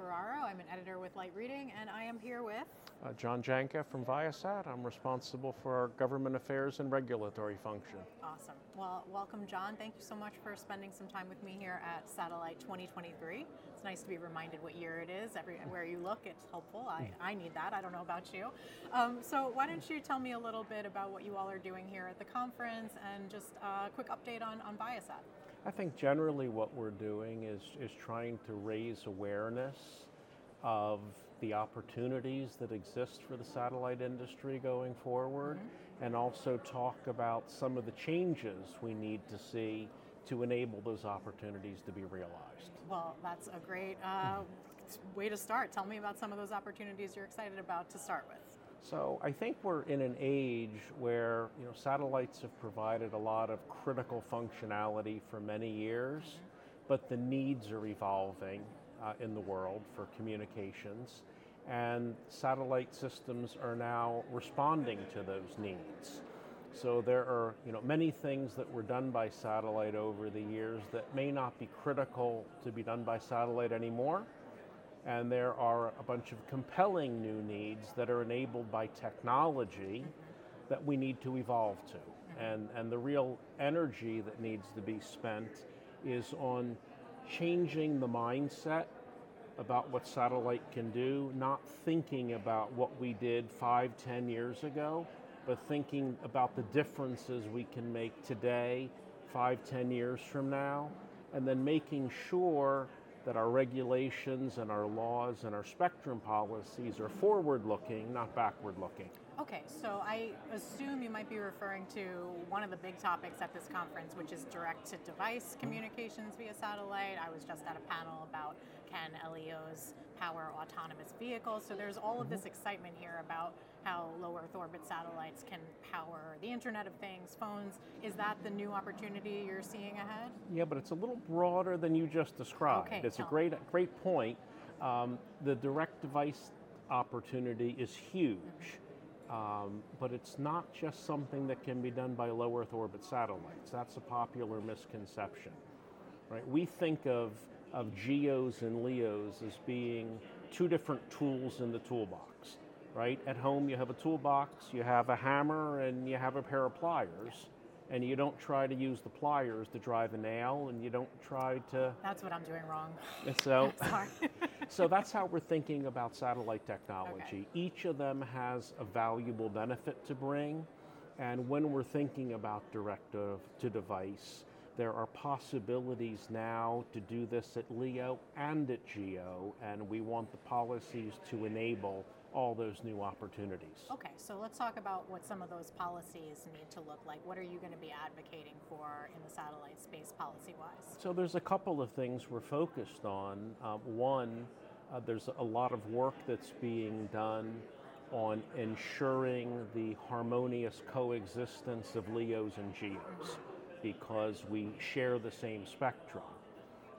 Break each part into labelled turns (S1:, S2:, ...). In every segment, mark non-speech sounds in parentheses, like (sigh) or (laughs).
S1: Ferraro. I'm an editor with Light Reading, and I am here with.
S2: Uh, John Janka from Viasat. I'm responsible for our government affairs and regulatory function.
S1: Awesome. Well, welcome, John. Thank you so much for spending some time with me here at Satellite 2023. It's nice to be reminded what year it is. Everywhere you look, it's helpful. I, I need that. I don't know about you. Um, so, why don't you tell me a little bit about what you all are doing here at the conference and just a quick update on, on Viasat?
S2: I think generally what we're doing is, is trying to raise awareness of the opportunities that exist for the satellite industry going forward mm-hmm. and also talk about some of the changes we need to see to enable those opportunities to be realized.
S1: Well, that's a great uh, way to start. Tell me about some of those opportunities you're excited about to start with.
S2: So I think we're in an age where you know satellites have provided a lot of critical functionality for many years, but the needs are evolving uh, in the world for communications, and satellite systems are now responding to those needs. So there are you know many things that were done by satellite over the years that may not be critical to be done by satellite anymore and there are a bunch of compelling new needs that are enabled by technology that we need to evolve to. And, and the real energy that needs to be spent is on changing the mindset about what satellite can do, not thinking about what we did five, ten years ago, but thinking about the differences we can make today, five, ten years from now, and then making sure that our regulations and our laws and our spectrum policies are forward looking, not backward looking.
S1: Okay, so I assume you might be referring to one of the big topics at this conference, which is direct to device mm-hmm. communications via satellite. I was just at a panel about can LEOs power autonomous vehicles. So there's all of mm-hmm. this excitement here about how low Earth orbit satellites can power the Internet of Things, phones. Is that the new opportunity you're seeing ahead?
S2: Yeah, but it's a little broader than you just described.
S1: Okay,
S2: it's a great, great point. Um, the direct device opportunity is huge. Um, but it's not just something that can be done by low Earth orbit satellites. That's a popular misconception. Right? We think of, of GEOs and LEOs as being two different tools in the toolbox. Right? At home, you have a toolbox, you have a hammer, and you have a pair of pliers and you don't try to use the pliers to drive a nail and you don't try to
S1: that's what i'm doing wrong (laughs)
S2: so (laughs) (laughs) so that's how we're thinking about satellite technology okay. each of them has a valuable benefit to bring and when we're thinking about direct to device there are possibilities now to do this at leo and at geo and we want the policies to enable all those new opportunities.
S1: Okay, so let's talk about what some of those policies need to look like. What are you going to be advocating for in the satellite space policy wise?
S2: So there's a couple of things we're focused on. Uh, one, uh, there's a lot of work that's being done on ensuring the harmonious coexistence of LEOs and GEOs because we share the same spectrum.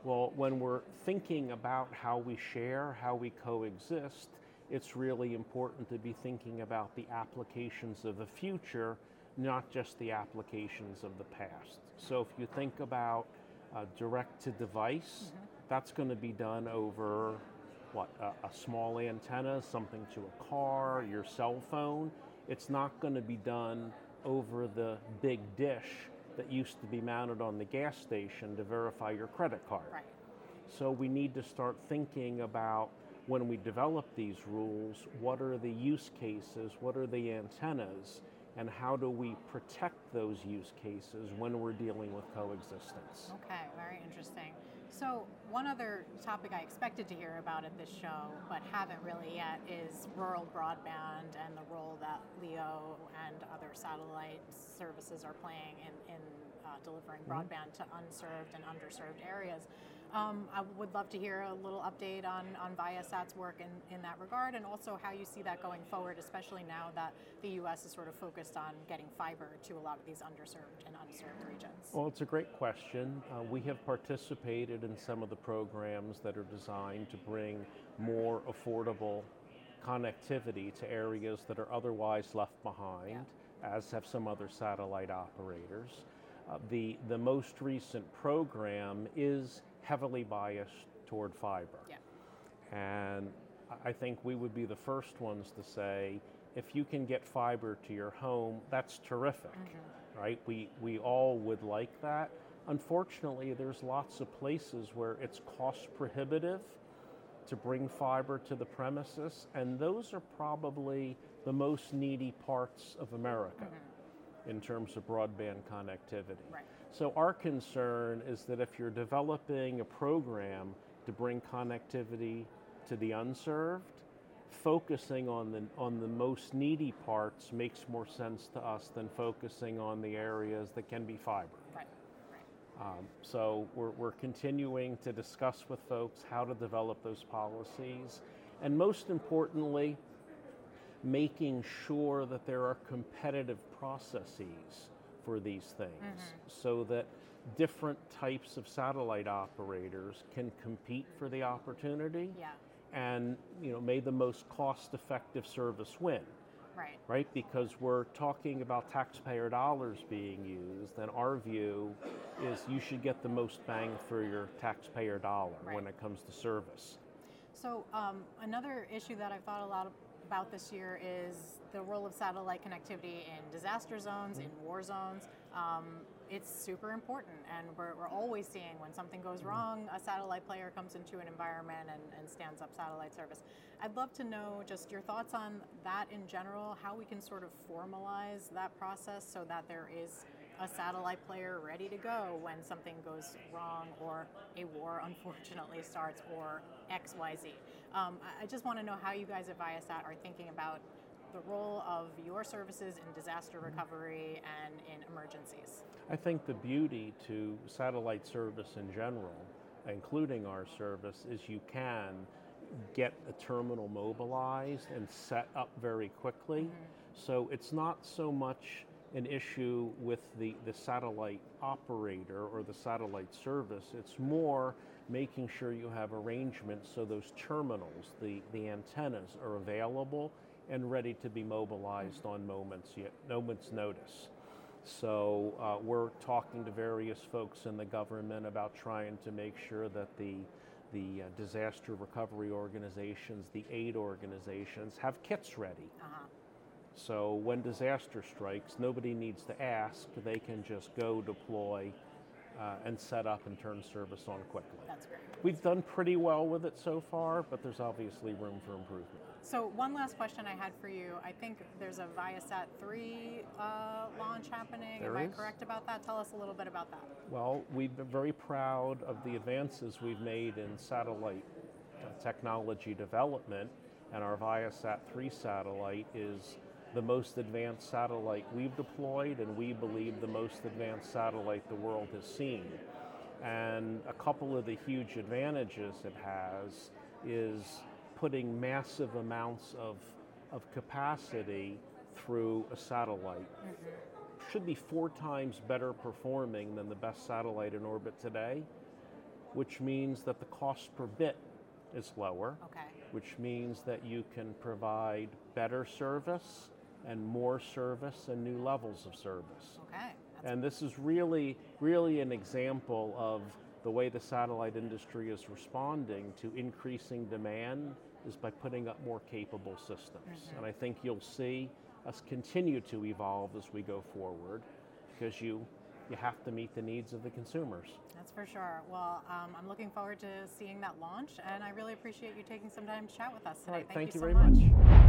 S2: Well, when we're thinking about how we share, how we coexist, it's really important to be thinking about the applications of the future, not just the applications of the past. So if you think about uh, direct to device, mm-hmm. that's going to be done over what a, a, small antenna, something to a car, your cell phone. It's not going to be done over the big dish that used to be mounted on the gas station to verify your credit card.
S1: Right.
S2: So we need to start thinking about when we develop these rules, what are the use cases, what are the antennas, and how do we protect those use cases when we're dealing with coexistence?
S1: Okay, very interesting. So, one other topic I expected to hear about at this show, but haven't really yet, is rural broadband and the role that LEO and other satellite services are playing in, in uh, delivering mm-hmm. broadband to unserved and underserved areas. Um, I would love to hear a little update on, on Viasat's work in, in that regard and also how you see that going forward, especially now that the U.S. is sort of focused on getting fiber to a lot of these underserved and unserved regions.
S2: Well, it's a great question. Uh, we have participated in some of the programs that are designed to bring more affordable connectivity to areas that are otherwise left behind, yeah. as have some other satellite operators. Uh, the, the most recent program is heavily biased toward fiber.
S1: Yeah.
S2: And I- I think we would be the first ones to say, if you can get fiber to your home, that's terrific, mm-hmm. right? We, we all would like that. Unfortunately, there's lots of places where it's cost prohibitive to bring fiber to the premises, and those are probably the most needy parts of America mm-hmm. In terms of broadband connectivity.
S1: Right.
S2: So, our concern is that if you're developing a program to bring connectivity to the unserved, focusing on the, on the most needy parts makes more sense to us than focusing on the areas that can be fiber.
S1: Right. Right.
S2: Um, so we're, we're continuing to discuss with folks how to develop those policies, and most importantly, making sure that there are competitive processes for these things so that different types of satellite operators can compete for the opportunity
S1: Yeah.
S2: and you know may the most cost effective service win
S1: Right.
S2: right? Because we're talking about taxpayer dollars being used, and our view is you should get the most bang for your taxpayer dollar when it comes to service.
S1: So um, another issue that I've thought a lot about this year is the role of satellite connectivity in disaster zones, in war zones. Um, it's super important, and we're, we're always seeing when something goes wrong, a satellite player comes into an environment and, and stands up satellite service. I'd love to know just your thoughts on that in general, how we can sort of formalize that process so that there is a satellite player ready to go when something goes wrong or a war (laughs) unfortunately starts or XYZ. Um, I- I just want to know how you guys at Viasat are thinking about the role of your services in disaster recovery and in emergencies.
S2: I think the beauty to satellite service in general, including our service, is you can get a terminal mobilized and set up very quickly. So it's not so much an issue with the, the satellite operator or the satellite service, it's more making sure you have arrangements so those terminals, the, the antennas, are available and ready to be mobilized on moments, moments notice. So uh, we're talking to various folks in the government about trying to make sure that the the uh, disaster recovery organizations, the aid organizations, have kits ready.
S1: Uh-huh.
S2: So when disaster strikes, nobody needs to ask; they can just go deploy uh, and set up and turn service on quickly.
S1: That's great.
S2: We've done pretty well with it so far, but there's obviously room for improvement.
S1: So one last question I had for you. I think there's a Viasat 3 uh, launch happening.
S2: There
S1: Am I correct about that? Tell us a little bit about that.
S2: Well, we've been very proud of the advances we've made in satellite uh, technology development, and our Viasat 3 satellite is the most advanced satellite we've deployed, and we believe the most advanced satellite the world has seen. And a couple of the huge advantages it has is putting massive amounts of, of capacity through a satellite mm-hmm. should be four times better performing than the best satellite in orbit today, which means that the cost per bit is lower,
S1: Okay.
S2: which means that you can provide better service and more service and new levels of service.
S1: Okay. That's
S2: And this is really, really an example of the way the satellite industry is responding to increasing demand is by putting up more capable systems. And I think you'll see us continue to evolve as we go forward because you, you have to meet the needs of the consumers.
S1: That's for sure. Well, um, I'm looking forward to seeing that launch, and I really appreciate you taking some time to chat with us today.
S2: Right, thank,
S1: you
S2: you
S1: so
S2: very
S1: much.
S2: much.